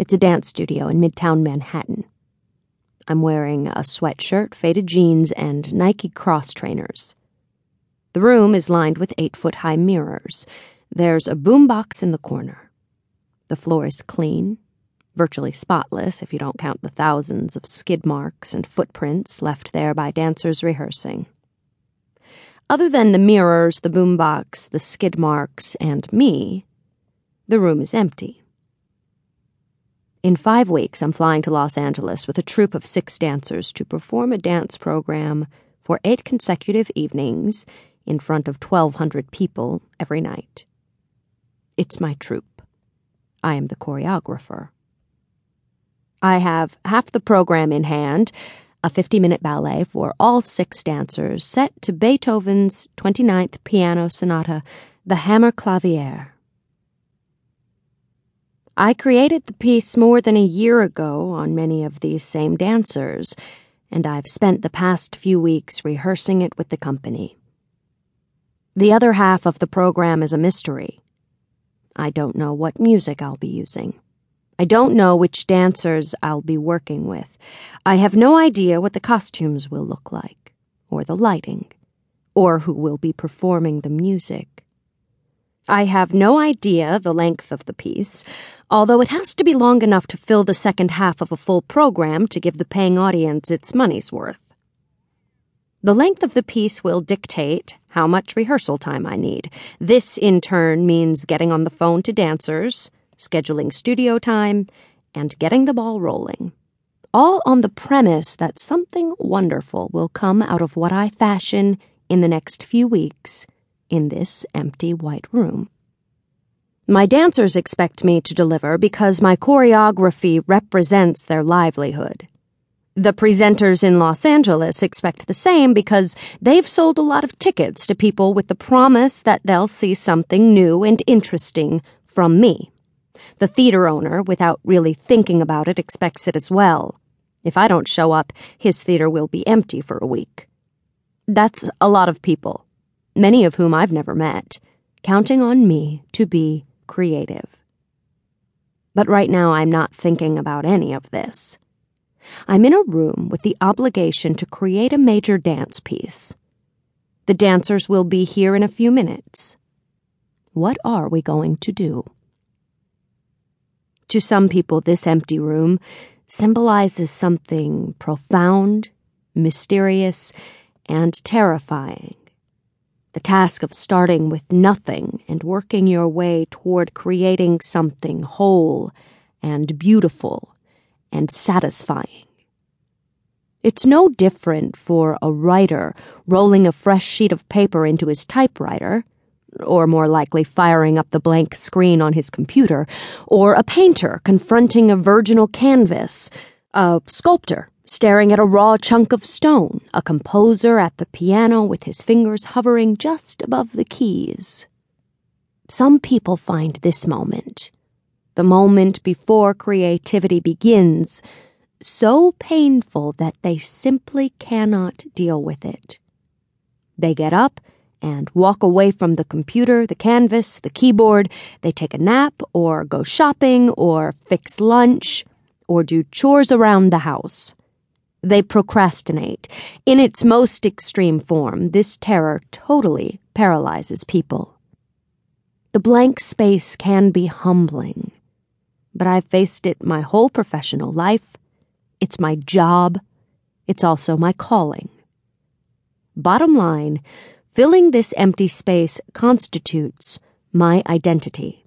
It's a dance studio in Midtown Manhattan. I'm wearing a sweatshirt, faded jeans, and Nike cross trainers. The room is lined with eight foot high mirrors. There's a boombox in the corner. The floor is clean, virtually spotless if you don't count the thousands of skid marks and footprints left there by dancers rehearsing. Other than the mirrors, the boombox, the skid marks, and me, the room is empty. In five weeks, I'm flying to Los Angeles with a troupe of six dancers to perform a dance program for eight consecutive evenings in front of 1,200 people every night. It's my troupe. I am the choreographer. I have half the program in hand a 50 minute ballet for all six dancers set to Beethoven's 29th Piano Sonata, the Hammerklavier. I created the piece more than a year ago on many of these same dancers, and I've spent the past few weeks rehearsing it with the company. The other half of the program is a mystery. I don't know what music I'll be using. I don't know which dancers I'll be working with. I have no idea what the costumes will look like, or the lighting, or who will be performing the music. I have no idea the length of the piece, although it has to be long enough to fill the second half of a full program to give the paying audience its money's worth. The length of the piece will dictate how much rehearsal time I need. This, in turn, means getting on the phone to dancers scheduling studio time, and getting the ball rolling. All on the premise that something wonderful will come out of what I fashion in the next few weeks in this empty white room. My dancers expect me to deliver because my choreography represents their livelihood. The presenters in Los Angeles expect the same because they've sold a lot of tickets to people with the promise that they'll see something new and interesting from me. The theater owner, without really thinking about it, expects it as well. If I don't show up, his theater will be empty for a week. That's a lot of people, many of whom I've never met, counting on me to be creative. But right now, I'm not thinking about any of this. I'm in a room with the obligation to create a major dance piece. The dancers will be here in a few minutes. What are we going to do? To some people, this empty room symbolizes something profound, mysterious, and terrifying. The task of starting with nothing and working your way toward creating something whole and beautiful and satisfying. It's no different for a writer rolling a fresh sheet of paper into his typewriter or more likely firing up the blank screen on his computer, or a painter confronting a virginal canvas, a sculptor staring at a raw chunk of stone, a composer at the piano with his fingers hovering just above the keys. Some people find this moment, the moment before creativity begins, so painful that they simply cannot deal with it. They get up and walk away from the computer, the canvas, the keyboard. They take a nap or go shopping or fix lunch or do chores around the house. They procrastinate. In its most extreme form, this terror totally paralyzes people. The blank space can be humbling, but I've faced it my whole professional life. It's my job. It's also my calling. Bottom line, Filling this empty space constitutes my identity.